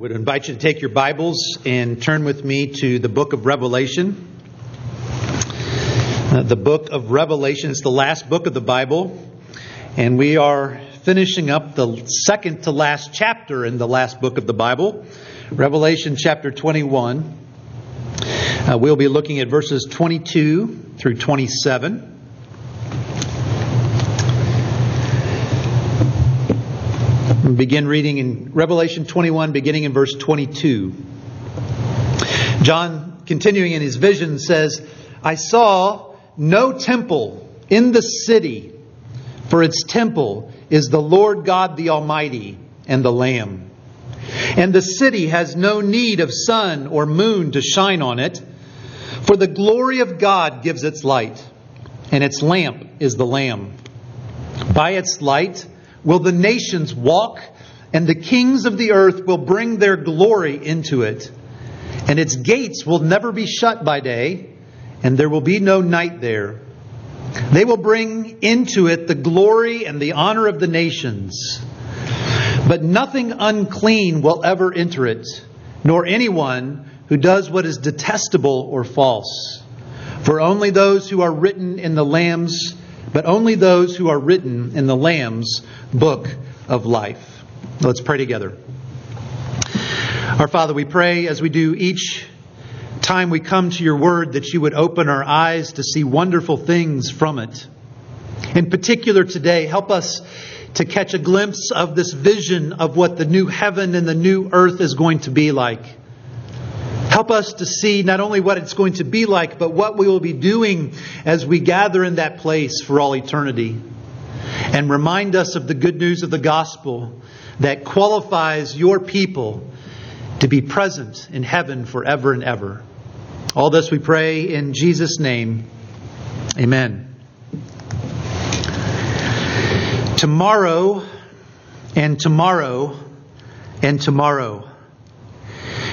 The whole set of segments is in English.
would invite you to take your Bibles and turn with me to the book of Revelation. Uh, the book of Revelation is the last book of the Bible, and we are finishing up the second to last chapter in the last book of the Bible, Revelation chapter 21. Uh, we'll be looking at verses 22 through 27. Begin reading in Revelation 21, beginning in verse 22. John, continuing in his vision, says, I saw no temple in the city, for its temple is the Lord God the Almighty and the Lamb. And the city has no need of sun or moon to shine on it, for the glory of God gives its light, and its lamp is the Lamb. By its light, will the nations walk, and the kings of the earth will bring their glory into it. And its gates will never be shut by day, and there will be no night there. They will bring into it the glory and the honor of the nations. But nothing unclean will ever enter it, nor anyone who does what is detestable or false. For only those who are written in the Lamb's, but only those who are written in the Lamb's book of life. Let's pray together. Our Father, we pray as we do each time we come to your word that you would open our eyes to see wonderful things from it. In particular today, help us to catch a glimpse of this vision of what the new heaven and the new earth is going to be like. Help us to see not only what it's going to be like, but what we will be doing as we gather in that place for all eternity and remind us of the good news of the gospel that qualifies your people to be present in heaven forever and ever. All this we pray in Jesus' name. Amen. Tomorrow and tomorrow and tomorrow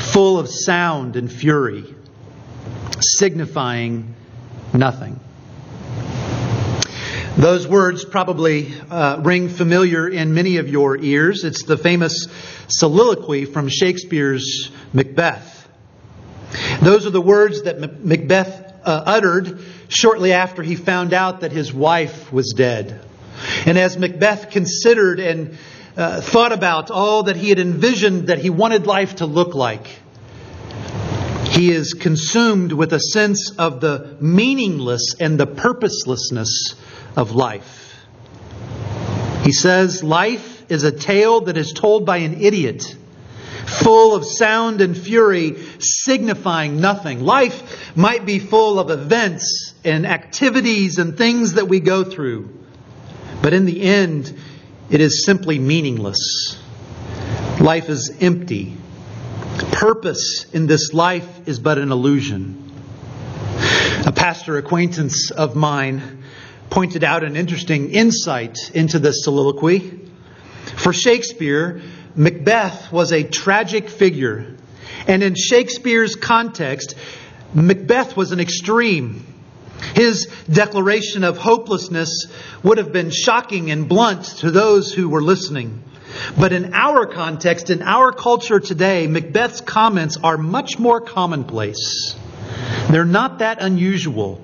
full of sound and fury, signifying nothing. Those words probably uh, ring familiar in many of your ears. It's the famous soliloquy from Shakespeare's Macbeth. Those are the words that Macbeth uh, uttered shortly after he found out that his wife was dead. And as Macbeth considered and uh, thought about all that he had envisioned that he wanted life to look like, he is consumed with a sense of the meaningless and the purposelessness of life. He says, Life is a tale that is told by an idiot, full of sound and fury, signifying nothing. Life might be full of events and activities and things that we go through, but in the end, it is simply meaningless. Life is empty. Purpose in this life is but an illusion. A pastor acquaintance of mine pointed out an interesting insight into this soliloquy. For Shakespeare, Macbeth was a tragic figure. And in Shakespeare's context, Macbeth was an extreme. His declaration of hopelessness would have been shocking and blunt to those who were listening. But in our context, in our culture today, Macbeth's comments are much more commonplace. They're not that unusual.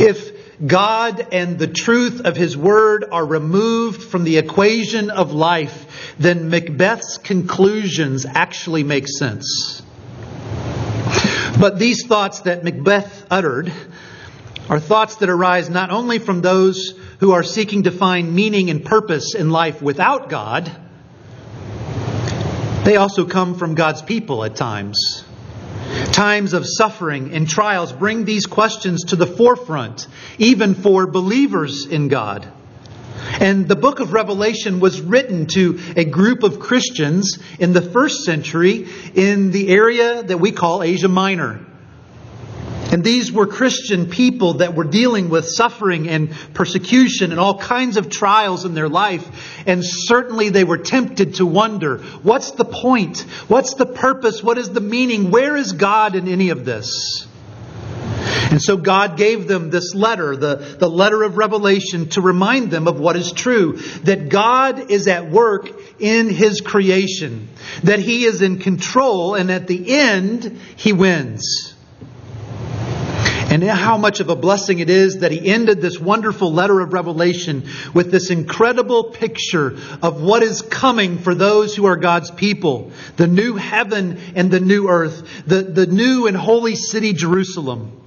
If God and the truth of His Word are removed from the equation of life, then Macbeth's conclusions actually make sense. But these thoughts that Macbeth uttered are thoughts that arise not only from those who are seeking to find meaning and purpose in life without God, they also come from God's people at times. Times of suffering and trials bring these questions to the forefront, even for believers in God. And the book of Revelation was written to a group of Christians in the first century in the area that we call Asia Minor. And these were Christian people that were dealing with suffering and persecution and all kinds of trials in their life. And certainly they were tempted to wonder what's the point? What's the purpose? What is the meaning? Where is God in any of this? And so God gave them this letter, the, the letter of Revelation, to remind them of what is true that God is at work in His creation, that He is in control, and at the end, He wins. And how much of a blessing it is that he ended this wonderful letter of Revelation with this incredible picture of what is coming for those who are God's people the new heaven and the new earth, the, the new and holy city, Jerusalem.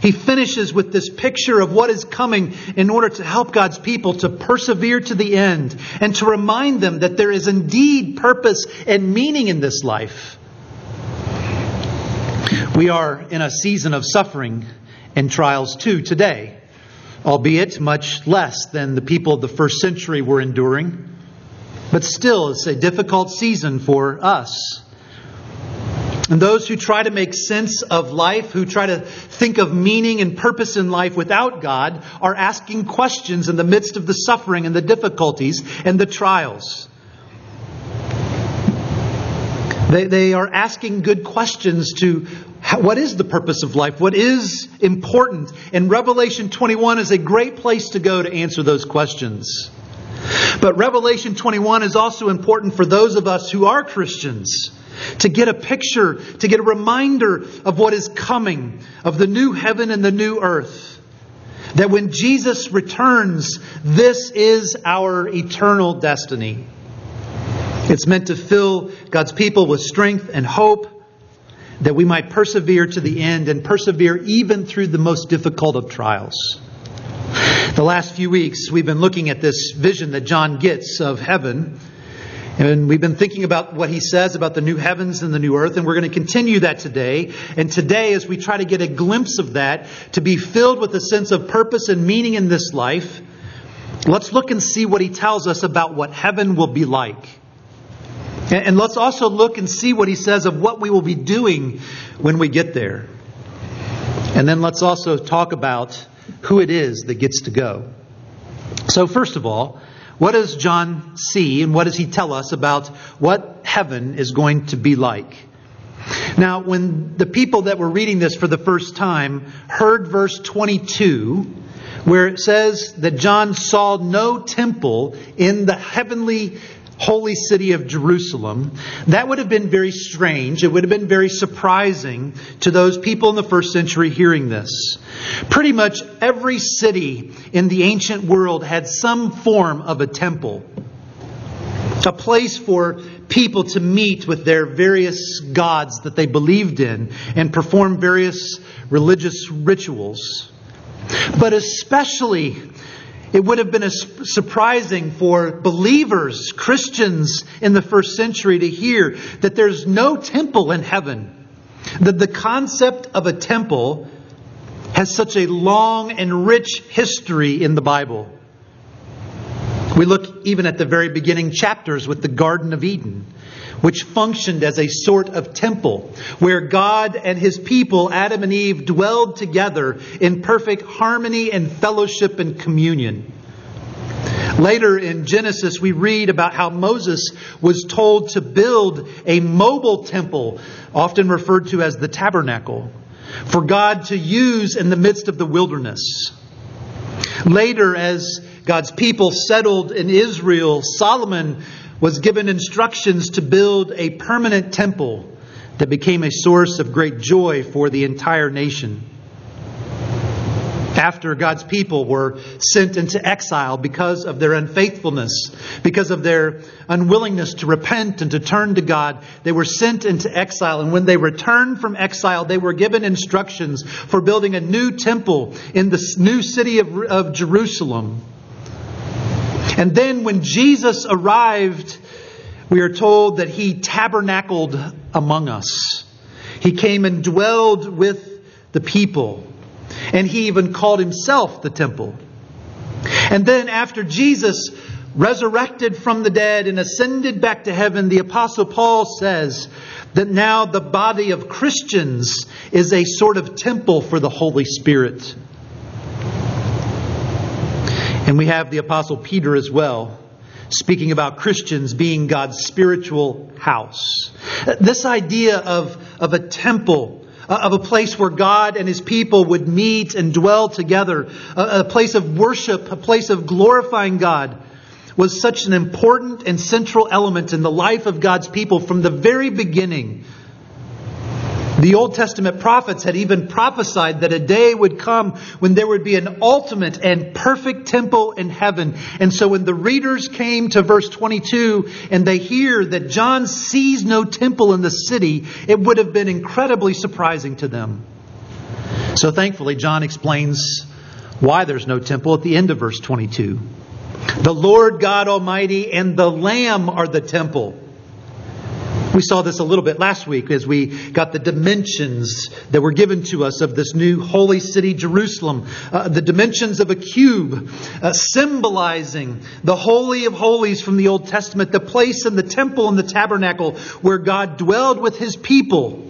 He finishes with this picture of what is coming in order to help God's people to persevere to the end and to remind them that there is indeed purpose and meaning in this life. We are in a season of suffering and trials too today, albeit much less than the people of the first century were enduring. But still, it's a difficult season for us. And those who try to make sense of life, who try to think of meaning and purpose in life without God, are asking questions in the midst of the suffering and the difficulties and the trials. They, they are asking good questions to what is the purpose of life? What is important? And Revelation 21 is a great place to go to answer those questions. But Revelation 21 is also important for those of us who are Christians to get a picture, to get a reminder of what is coming, of the new heaven and the new earth. That when Jesus returns, this is our eternal destiny. It's meant to fill God's people with strength and hope that we might persevere to the end and persevere even through the most difficult of trials. The last few weeks, we've been looking at this vision that John gets of heaven. And we've been thinking about what he says about the new heavens and the new earth, and we're going to continue that today. And today, as we try to get a glimpse of that, to be filled with a sense of purpose and meaning in this life, let's look and see what he tells us about what heaven will be like. And let's also look and see what he says of what we will be doing when we get there. And then let's also talk about who it is that gets to go. So, first of all, what does John see and what does he tell us about what heaven is going to be like? Now, when the people that were reading this for the first time heard verse 22, where it says that John saw no temple in the heavenly holy city of Jerusalem, that would have been very strange. It would have been very surprising to those people in the first century hearing this. Pretty much every city in the ancient world had some form of a temple, a place for people to meet with their various gods that they believed in and perform various religious rituals. But especially it would have been surprising for believers, Christians in the first century, to hear that there's no temple in heaven. That the concept of a temple has such a long and rich history in the Bible. We look even at the very beginning chapters with the Garden of Eden which functioned as a sort of temple where God and his people, Adam and Eve, dwelled together in perfect harmony and fellowship and communion. Later in Genesis, we read about how Moses was told to build a mobile temple, often referred to as the tabernacle, for God to use in the midst of the wilderness. Later, as God's people settled in Israel, Solomon was given instructions to build a permanent temple that became a source of great joy for the entire nation. After God's people were sent into exile because of their unfaithfulness, because of their unwillingness to repent and to turn to God, they were sent into exile. And when they returned from exile, they were given instructions for building a new temple in the new city of, of Jerusalem. And then when Jesus arrived, we are told that he tabernacled among us. He came and dwelled with the people. And he even called himself the temple. And then after Jesus resurrected from the dead and ascended back to heaven, the Apostle Paul says that now the body of Christians is a sort of temple for the Holy Spirit. And we have the Apostle Peter as well, speaking about Christians being God's spiritual house. This idea of, of a temple, uh, of a place where God and His people would meet and dwell together, a, a place of worship, a place of glorifying God, was such an important and central element in the life of God's people from the very beginning. The Old Testament prophets had even prophesied that a day would come when there would be an ultimate and perfect temple in heaven. And so when the readers came to verse 22 and they hear that John sees no temple in the city, it would have been incredibly surprising to them. So thankfully, John explains why there's no temple at the end of verse 22. The Lord God Almighty and the Lamb are the temple. We saw this a little bit last week as we got the dimensions that were given to us of this new holy city, Jerusalem. Uh, the dimensions of a cube, uh, symbolizing the Holy of Holies from the Old Testament, the place in the temple and the tabernacle where God dwelled with his people.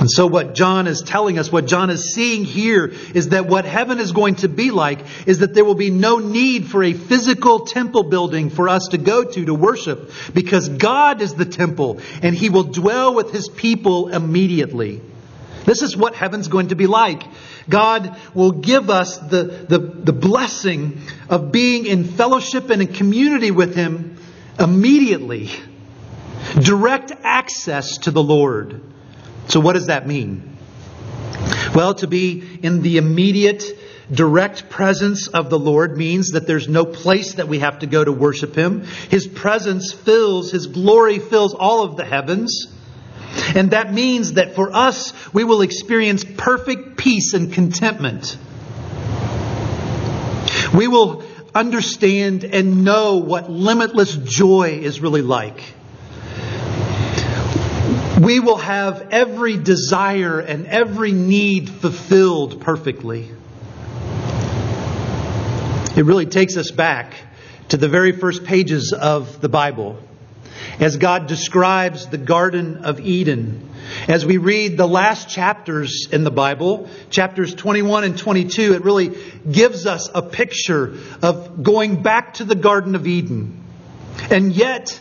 And so, what John is telling us, what John is seeing here, is that what heaven is going to be like is that there will be no need for a physical temple building for us to go to to worship, because God is the temple and he will dwell with his people immediately. This is what heaven's going to be like. God will give us the, the, the blessing of being in fellowship and in community with him immediately. Direct access to the Lord. So, what does that mean? Well, to be in the immediate, direct presence of the Lord means that there's no place that we have to go to worship Him. His presence fills, His glory fills all of the heavens. And that means that for us, we will experience perfect peace and contentment. We will understand and know what limitless joy is really like we will have every desire and every need fulfilled perfectly. It really takes us back to the very first pages of the Bible as God describes the Garden of Eden. As we read the last chapters in the Bible, chapters 21 and 22, it really gives us a picture of going back to the Garden of Eden. And yet,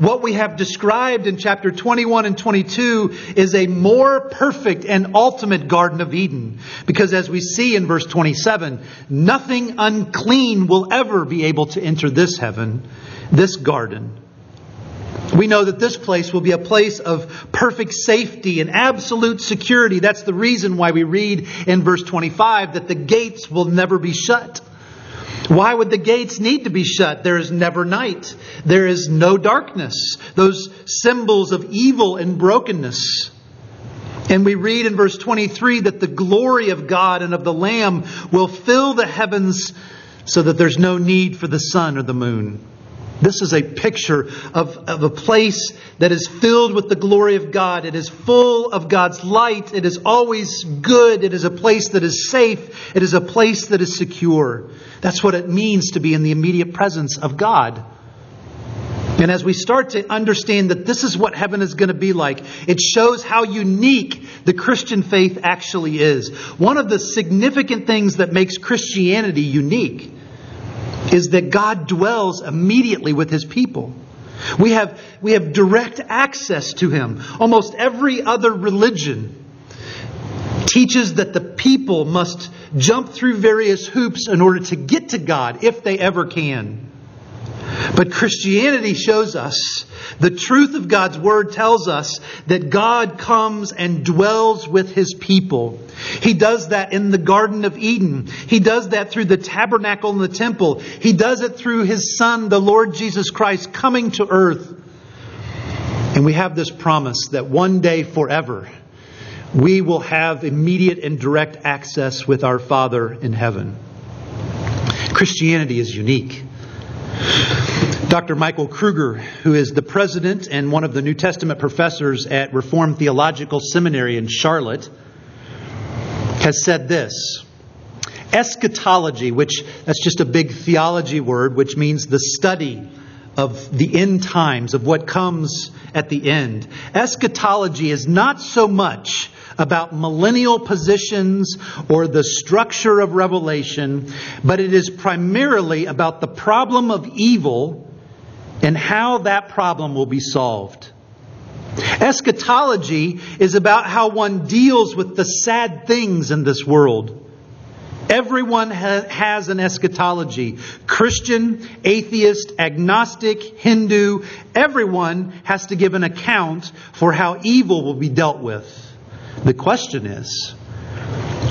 what we have described in chapter 21 and 22 is a more perfect and ultimate Garden of Eden. Because as we see in verse 27, nothing unclean will ever be able to enter this heaven, this garden. We know that this place will be a place of perfect safety and absolute security. That's the reason why we read in verse 25 that the gates will never be shut. Why would the gates need to be shut? There is never night. There is no darkness. Those symbols of evil and brokenness. And we read in verse 23 that the glory of God and of the Lamb will fill the heavens so that there's no need for the sun or the moon. This is a picture of, of a place that is filled with the glory of God. It is full of God's light. It is always good. It is a place that is safe. It is a place that is secure. That's what it means to be in the immediate presence of God. And as we start to understand that this is what heaven is going to be like, it shows how unique the Christian faith actually is. One of the significant things that makes Christianity unique is that God dwells immediately with his people. We have, we have direct access to him. Almost every other religion teaches that the people must jump through various hoops in order to get to God, if they ever can. But Christianity shows us, the truth of God's Word tells us that God comes and dwells with His people. He does that in the Garden of Eden. He does that through the tabernacle and the temple. He does it through His Son, the Lord Jesus Christ, coming to earth. And we have this promise that one day forever, we will have immediate and direct access with our Father in heaven. Christianity is unique. Dr. Michael Kruger, who is the president and one of the New Testament professors at Reformed Theological Seminary in Charlotte, has said this Eschatology, which that's just a big theology word, which means the study of the end times, of what comes at the end. Eschatology is not so much about millennial positions or the structure of Revelation, but it is primarily about the problem of evil and how that problem will be solved. Eschatology is about how one deals with the sad things in this world. Everyone ha- has an eschatology. Christian, atheist, agnostic, Hindu, everyone has to give an account for how evil will be dealt with. The question is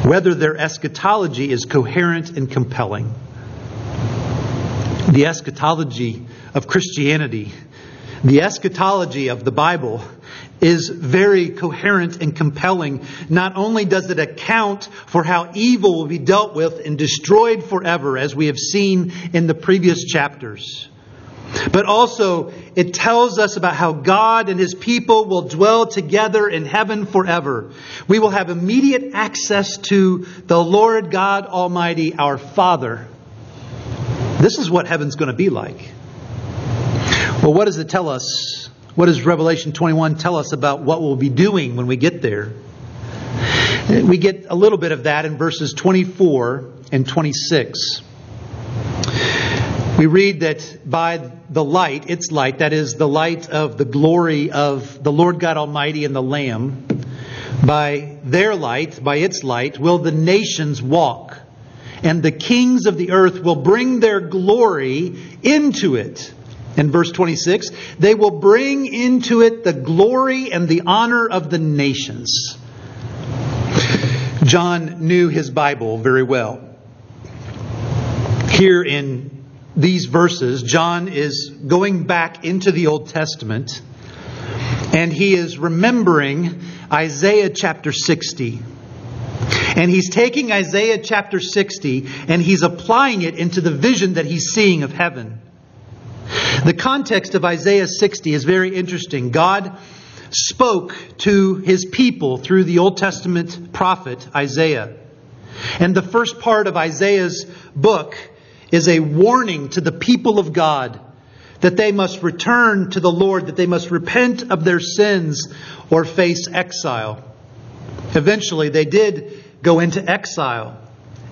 whether their eschatology is coherent and compelling. The eschatology of Christianity, the eschatology of the Bible, is very coherent and compelling. Not only does it account for how evil will be dealt with and destroyed forever, as we have seen in the previous chapters, but also it tells us about how God and His people will dwell together in heaven forever. We will have immediate access to the Lord God Almighty, our Father. This is what heaven's going to be like. Well, what does it tell us what does Revelation 21 tell us about what we'll be doing when we get there? We get a little bit of that in verses 24 and 26. We read that by the light, its light, that is the light of the glory of the Lord God Almighty and the Lamb, by their light, by its light, will the nations walk, and the kings of the earth will bring their glory into it. In verse 26, they will bring into it the glory and the honor of the nations. John knew his Bible very well. Here in these verses, John is going back into the Old Testament and he is remembering Isaiah chapter 60. And he's taking Isaiah chapter 60 and he's applying it into the vision that he's seeing of heaven. The context of Isaiah 60 is very interesting. God spoke to his people through the Old Testament prophet Isaiah. And the first part of Isaiah's book is a warning to the people of God that they must return to the Lord, that they must repent of their sins or face exile. Eventually, they did go into exile.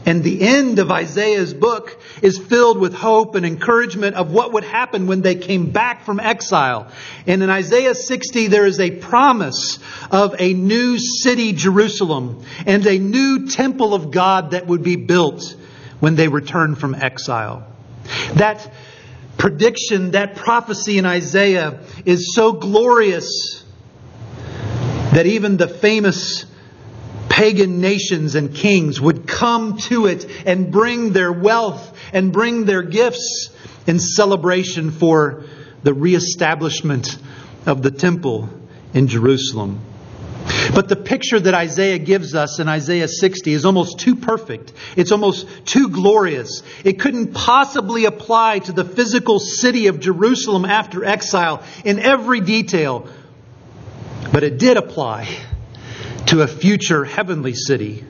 And the end of Isaiah's book is filled with hope and encouragement of what would happen when they came back from exile. And in Isaiah 60, there is a promise of a new city, Jerusalem, and a new temple of God that would be built when they return from exile. That prediction, that prophecy in Isaiah is so glorious that even the famous pagan nations and kings would come to it and bring their wealth and bring their gifts in celebration for the reestablishment of the temple in Jerusalem. But the picture that Isaiah gives us in Isaiah 60 is almost too perfect. It's almost too glorious. It couldn't possibly apply to the physical city of Jerusalem after exile in every detail. But it did apply to a future heavenly city.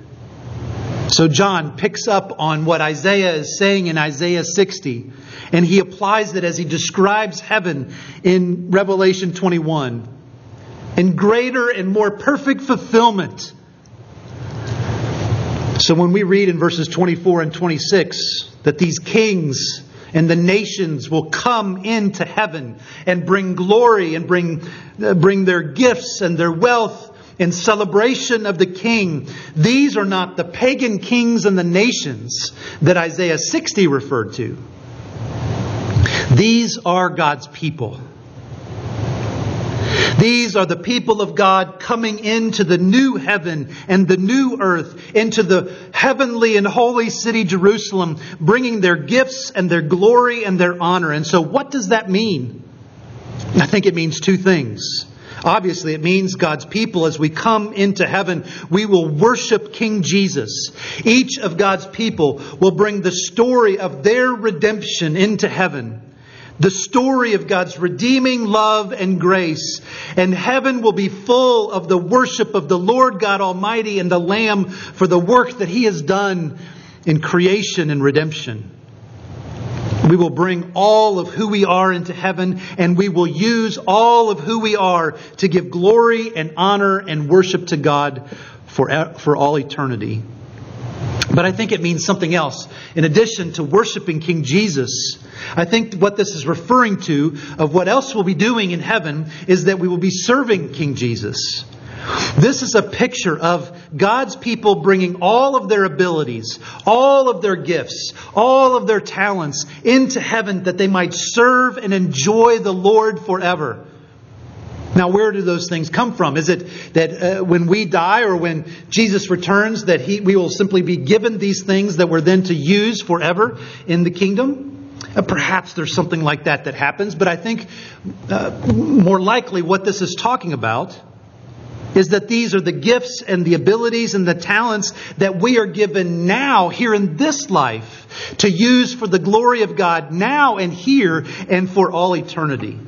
So John picks up on what Isaiah is saying in Isaiah 60, and he applies it as he describes heaven in Revelation 21 in greater and more perfect fulfillment. So when we read in verses 24 and 26 that these kings and the nations will come into heaven and bring glory and bring, uh, bring their gifts and their wealth in celebration of the king. These are not the pagan kings and the nations that Isaiah 60 referred to. These are God's people. These are the people of God coming into the new heaven and the new earth, into the heavenly and holy city Jerusalem, bringing their gifts and their glory and their honor. And so, what does that mean? I think it means two things. Obviously, it means God's people, as we come into heaven, we will worship King Jesus. Each of God's people will bring the story of their redemption into heaven. The story of God's redeeming love and grace. And heaven will be full of the worship of the Lord God Almighty and the Lamb for the work that He has done in creation and redemption. We will bring all of who we are into heaven, and we will use all of who we are to give glory and honor and worship to God for, for all eternity. But I think it means something else. In addition to worshiping King Jesus, I think what this is referring to of what else we'll be doing in heaven is that we will be serving King Jesus. This is a picture of God's people bringing all of their abilities, all of their gifts, all of their talents into heaven that they might serve and enjoy the Lord forever. Now, where do those things come from? Is it that uh, when we die or when Jesus returns, that he, we will simply be given these things that we're then to use forever in the kingdom? Uh, perhaps there's something like that that happens, but I think uh, more likely what this is talking about is that these are the gifts and the abilities and the talents that we are given now, here in this life, to use for the glory of God now and here and for all eternity.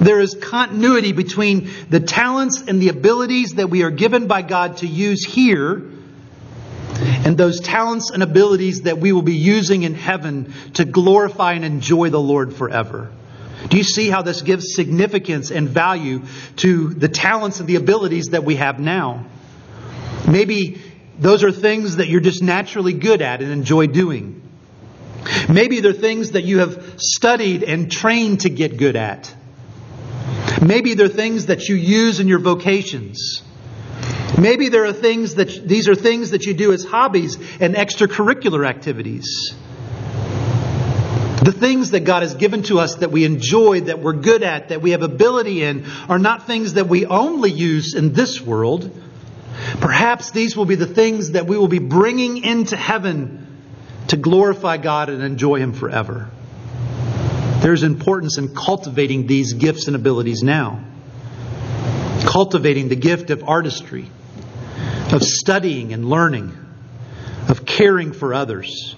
There is continuity between the talents and the abilities that we are given by God to use here and those talents and abilities that we will be using in heaven to glorify and enjoy the Lord forever. Do you see how this gives significance and value to the talents and the abilities that we have now? Maybe those are things that you're just naturally good at and enjoy doing. Maybe they're things that you have studied and trained to get good at. Maybe they're things that you use in your vocations. Maybe there are things that these are things that you do as hobbies and extracurricular activities. The things that God has given to us that we enjoy, that we're good at, that we have ability in, are not things that we only use in this world. Perhaps these will be the things that we will be bringing into heaven to glorify God and enjoy Him forever. There's importance in cultivating these gifts and abilities now. Cultivating the gift of artistry, of studying and learning, of caring for others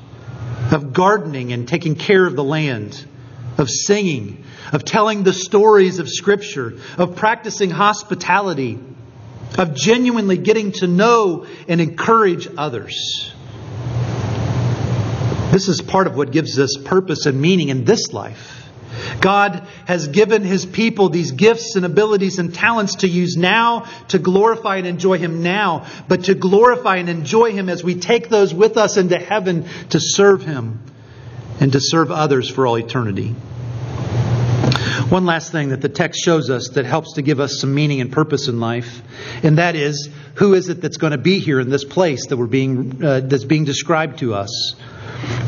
of gardening and taking care of the land, of singing, of telling the stories of Scripture, of practicing hospitality, of genuinely getting to know and encourage others. This is part of what gives us purpose and meaning in this life. God has given His people these gifts and abilities and talents to use now to glorify and enjoy Him now, but to glorify and enjoy Him as we take those with us into heaven to serve Him and to serve others for all eternity. One last thing that the text shows us that helps to give us some meaning and purpose in life, and that is who is it that's going to be here in this place that we're being uh, that's being described to us.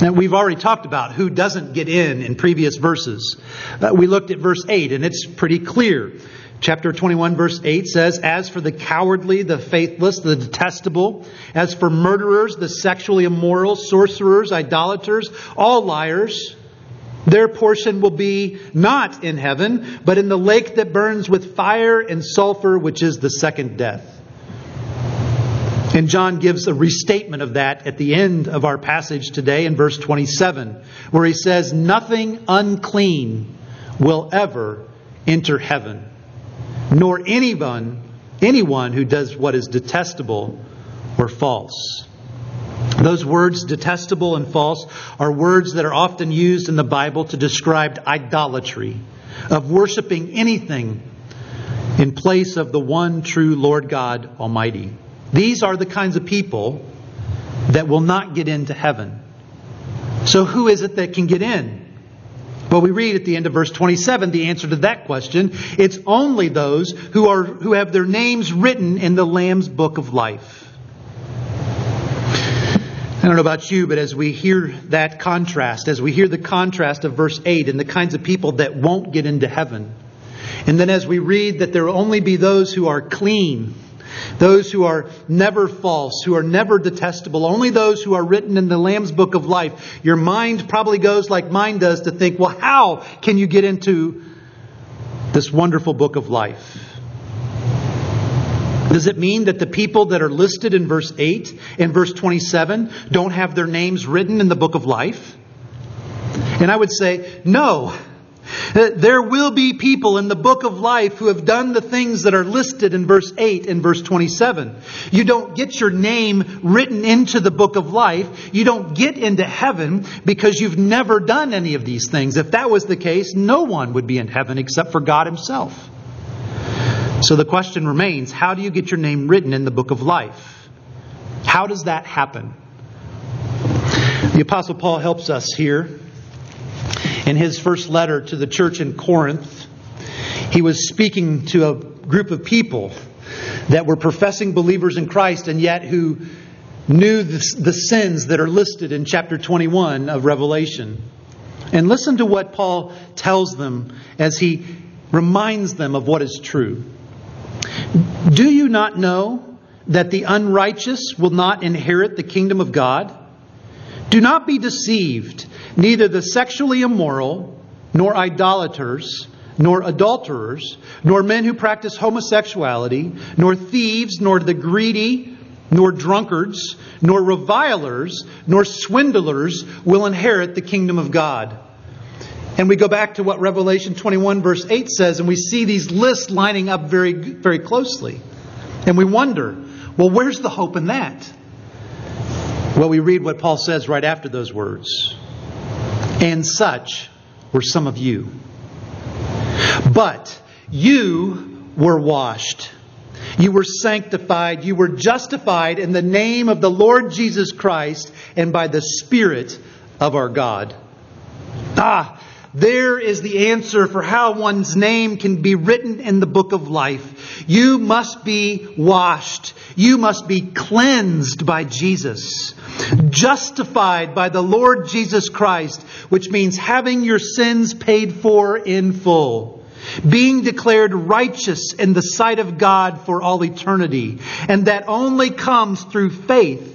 Now, we've already talked about who doesn't get in in previous verses. Uh, we looked at verse 8, and it's pretty clear. Chapter 21, verse 8 says, As for the cowardly, the faithless, the detestable, as for murderers, the sexually immoral, sorcerers, idolaters, all liars, their portion will be not in heaven, but in the lake that burns with fire and sulfur, which is the second death. And John gives a restatement of that at the end of our passage today in verse 27, where he says, Nothing unclean will ever enter heaven, nor anyone, anyone who does what is detestable or false. Those words, detestable and false, are words that are often used in the Bible to describe idolatry, of worshiping anything in place of the one true Lord God Almighty. These are the kinds of people that will not get into heaven. So, who is it that can get in? Well, we read at the end of verse 27 the answer to that question. It's only those who, are, who have their names written in the Lamb's book of life. I don't know about you, but as we hear that contrast, as we hear the contrast of verse 8 and the kinds of people that won't get into heaven, and then as we read that there will only be those who are clean, those who are never false, who are never detestable, only those who are written in the Lamb's book of life. Your mind probably goes like mine does to think, well, how can you get into this wonderful book of life? Does it mean that the people that are listed in verse 8 and verse 27 don't have their names written in the book of life? And I would say, no. Uh, there will be people in the book of life who have done the things that are listed in verse 8 and verse 27. You don't get your name written into the book of life. You don't get into heaven because you've never done any of these things. If that was the case, no one would be in heaven except for God Himself. So the question remains how do you get your name written in the book of life? How does that happen? The Apostle Paul helps us here in his first letter to the church in Corinth, he was speaking to a group of people that were professing believers in Christ and yet who knew the, the, sins that are listed in chapter 21 of Revelation. And listen to what Paul tells them as he reminds them of what is true. Do you not know that the unrighteous will not inherit the kingdom of God? Do not be deceived. Neither the sexually immoral, nor idolaters, nor adulterers, nor men who practice homosexuality, nor thieves, nor the greedy, nor drunkards, nor revilers, nor swindlers will inherit the kingdom of God. And we go back to what Revelation 21, verse 8 says, and we see these lists lining up very, very closely. And we wonder, well, where's the hope in that? Well, we read what Paul says right after those words. And such were some of you. But you were washed. You were sanctified. You were justified in the name of the Lord Jesus Christ and by the Spirit of our God. Ah, there is the answer for how one's name can be written in the book of life. You must be washed. You must be cleansed by Jesus justified by the Lord Jesus Christ, which means having your sins paid for in full, being declared righteous in the sight of God for all eternity, and that only comes through faith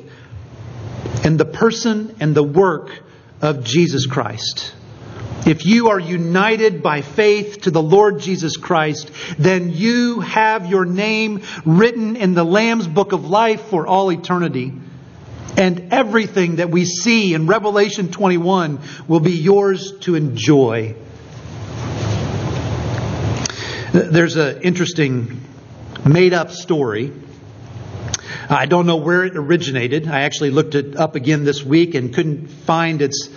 in the person and the work of Jesus Christ. If you are united by faith to the Lord Jesus Christ, then you have your name written in the Lamb's book of life for all eternity. And everything that we see in Revelation 21 will be yours to enjoy. There's an interesting made up story. I don't know where it originated. I actually looked it up again this week and couldn't find its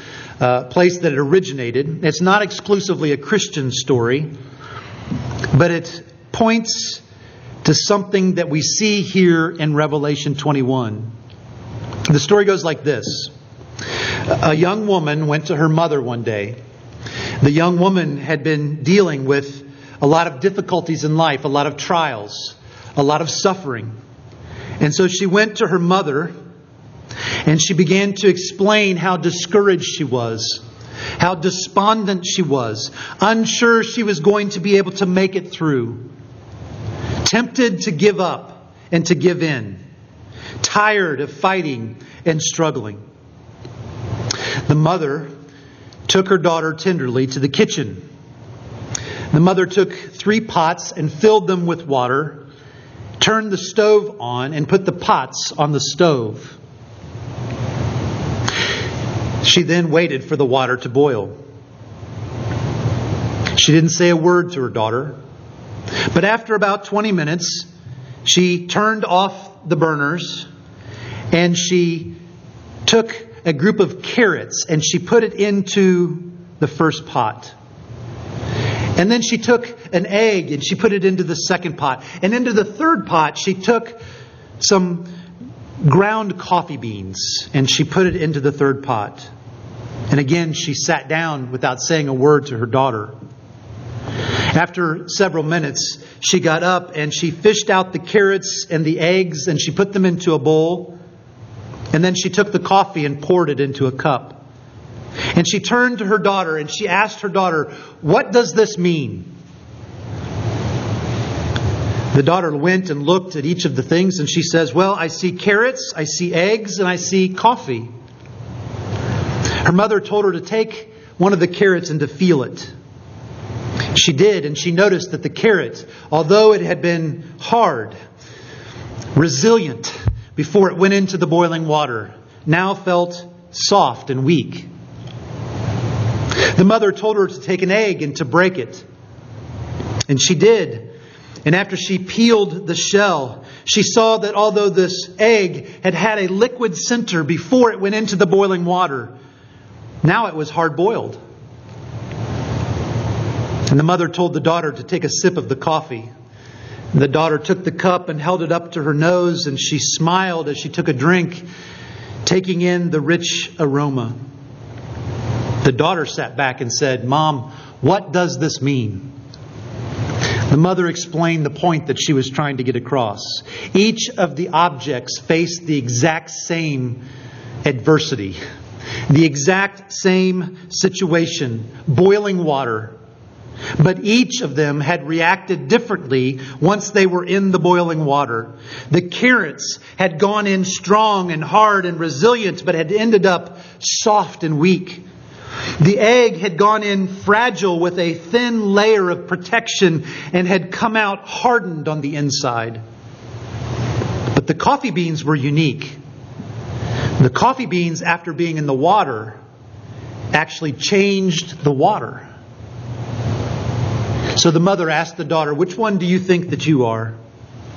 uh, place that it originated. It's not exclusively a Christian story, but it points to something that we see here in Revelation 21. The story goes like this A young woman went to her mother one day. The young woman had been dealing with a lot of difficulties in life, a lot of trials, a lot of suffering. And so she went to her mother and she began to explain how discouraged she was, how despondent she was, unsure she was going to be able to make it through, tempted to give up and to give in tired of fighting and struggling. The mother took her daughter tenderly to the kitchen. The mother took three pots and filled them with water, turned the stove on, and put the pots on the stove. She then waited for the water to boil. She didn't say a word to her daughter. But after about 20 minutes, she turned off the burners and she took a group of carrots and she put it into the first pot. And then she took an egg and she put it into the second pot. And into the third pot, she took some ground coffee beans and she put it into the third pot. And again, she sat down without saying a word to her daughter. After several minutes, she got up and she fished out the carrots and the eggs and she put them into a bowl. And then she took the coffee and poured it into a cup. And she turned to her daughter and she asked her daughter, What does this mean? The daughter went and looked at each of the things and she says, Well, I see carrots, I see eggs, and I see coffee. Her mother told her to take one of the carrots and to feel it. She did, and she noticed that the carrot, although it had been hard, resilient, before it went into the boiling water, now felt soft and weak. The mother told her to take an egg and to break it. And she did. And after she peeled the shell, she saw that although this egg had had a liquid center before it went into the boiling water, now it was hard boiled. And the mother told the daughter to take a sip of the coffee. The daughter took the cup and held it up to her nose, and she smiled as she took a drink, taking in the rich aroma. The daughter sat back and said, Mom, what does this mean? The mother explained the point that she was trying to get across. Each of the objects faced the exact same adversity, the exact same situation boiling water. But each of them had reacted differently once they were in the boiling water. The carrots had gone in strong and hard and resilient, but had ended up soft and weak. The egg had gone in fragile with a thin layer of protection and had come out hardened on the inside. But the coffee beans were unique. The coffee beans, after being in the water, actually changed the water. So the mother asked the daughter, Which one do you think that you are?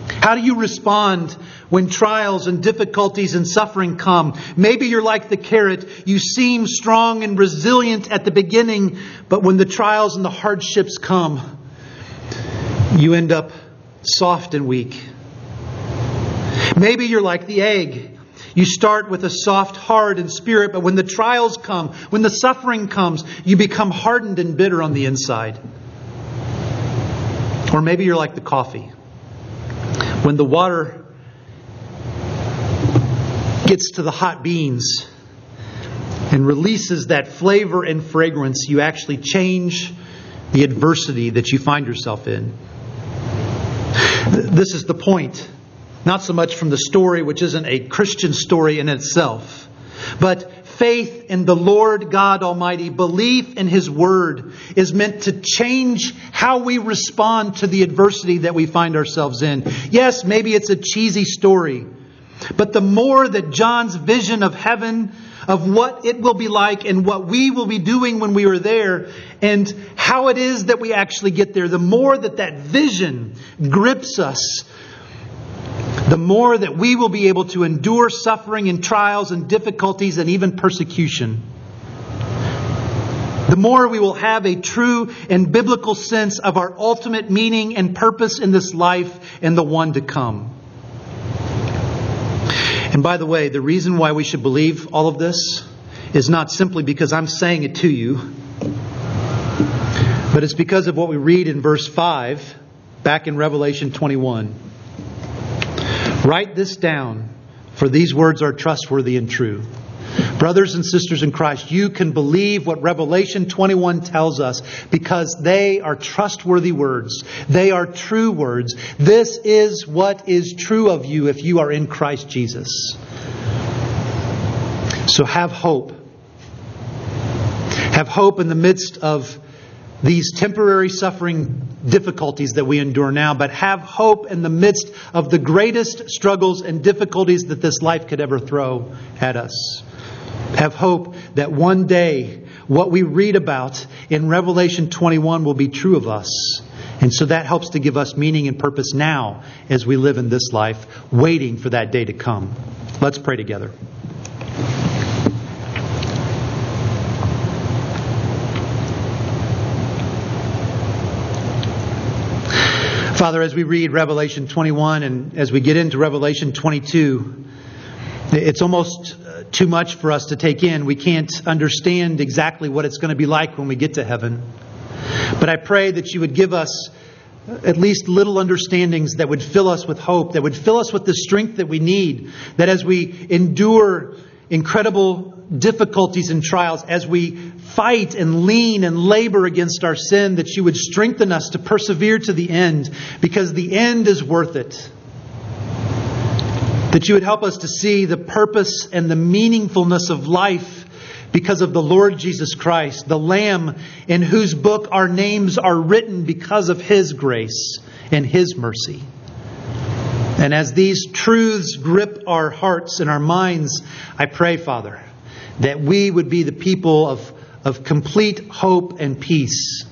How do you respond when trials and difficulties and suffering come? Maybe you're like the carrot. You seem strong and resilient at the beginning, but when the trials and the hardships come, you end up soft and weak. Maybe you're like the egg. You start with a soft heart and spirit, but when the trials come, when the suffering comes, you become hardened and bitter on the inside. Or maybe you're like the coffee. When the water gets to the hot beans and releases that flavor and fragrance, you actually change the adversity that you find yourself in. This is the point. Not so much from the story, which isn't a Christian story in itself, but faith in the Lord God Almighty, belief in His Word, is meant to change how we respond to the adversity that we find ourselves in. Yes, maybe it's a cheesy story, but the more that John's vision of heaven, of what it will be like and what we will be doing when we are there, and how it is that we actually get there, the more that that vision grips us the more that we will be able to endure suffering and trials and difficulties and even persecution. The more we will have a true and biblical sense of our ultimate meaning and purpose in this life and the one to come. And by the way, the reason why we should believe all of this is not simply because I'm saying it to you, but it's because of what we read in verse 5 back in Revelation 21. Write this down, for these words are trustworthy and true. Brothers and sisters in Christ, you can believe what Revelation 21 tells us because they are trustworthy words. They are true words. This is what is true of you if you are in Christ Jesus. So have hope. Have hope in the midst of these temporary suffering difficulties that we endure now, but have hope in the midst of the greatest struggles and difficulties that this life could ever throw at us. Have hope that one day what we read about in Revelation 21 will be true of us. And so that helps to give us meaning and purpose now as we live in this life, waiting for that day to come. Let's pray together. Father, as we read Revelation 21 and as we get into Revelation 22, it's almost uh, too much for us to take in. We can't understand exactly what it's going to be like when we get to heaven. But I pray that you would give us at least little understandings that would fill us with hope, that would fill us with the strength that we need, that as we endure incredible difficulties and trials, as we fight and lean and labor against our sin, that you would strengthen us to persevere to the end, because the end is worth it. That you would help us to see the purpose and the meaningfulness of life because of the Lord Jesus Christ, the Lamb in whose book our names are written because of His grace and His mercy. And as these truths grip our hearts and our minds, I pray, Father, that we would be the people of, of complete hope and peace,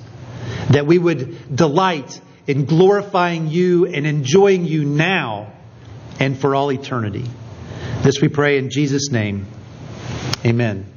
that we would delight in glorifying you and enjoying you now and for all eternity. This we pray in Jesus' name. Amen.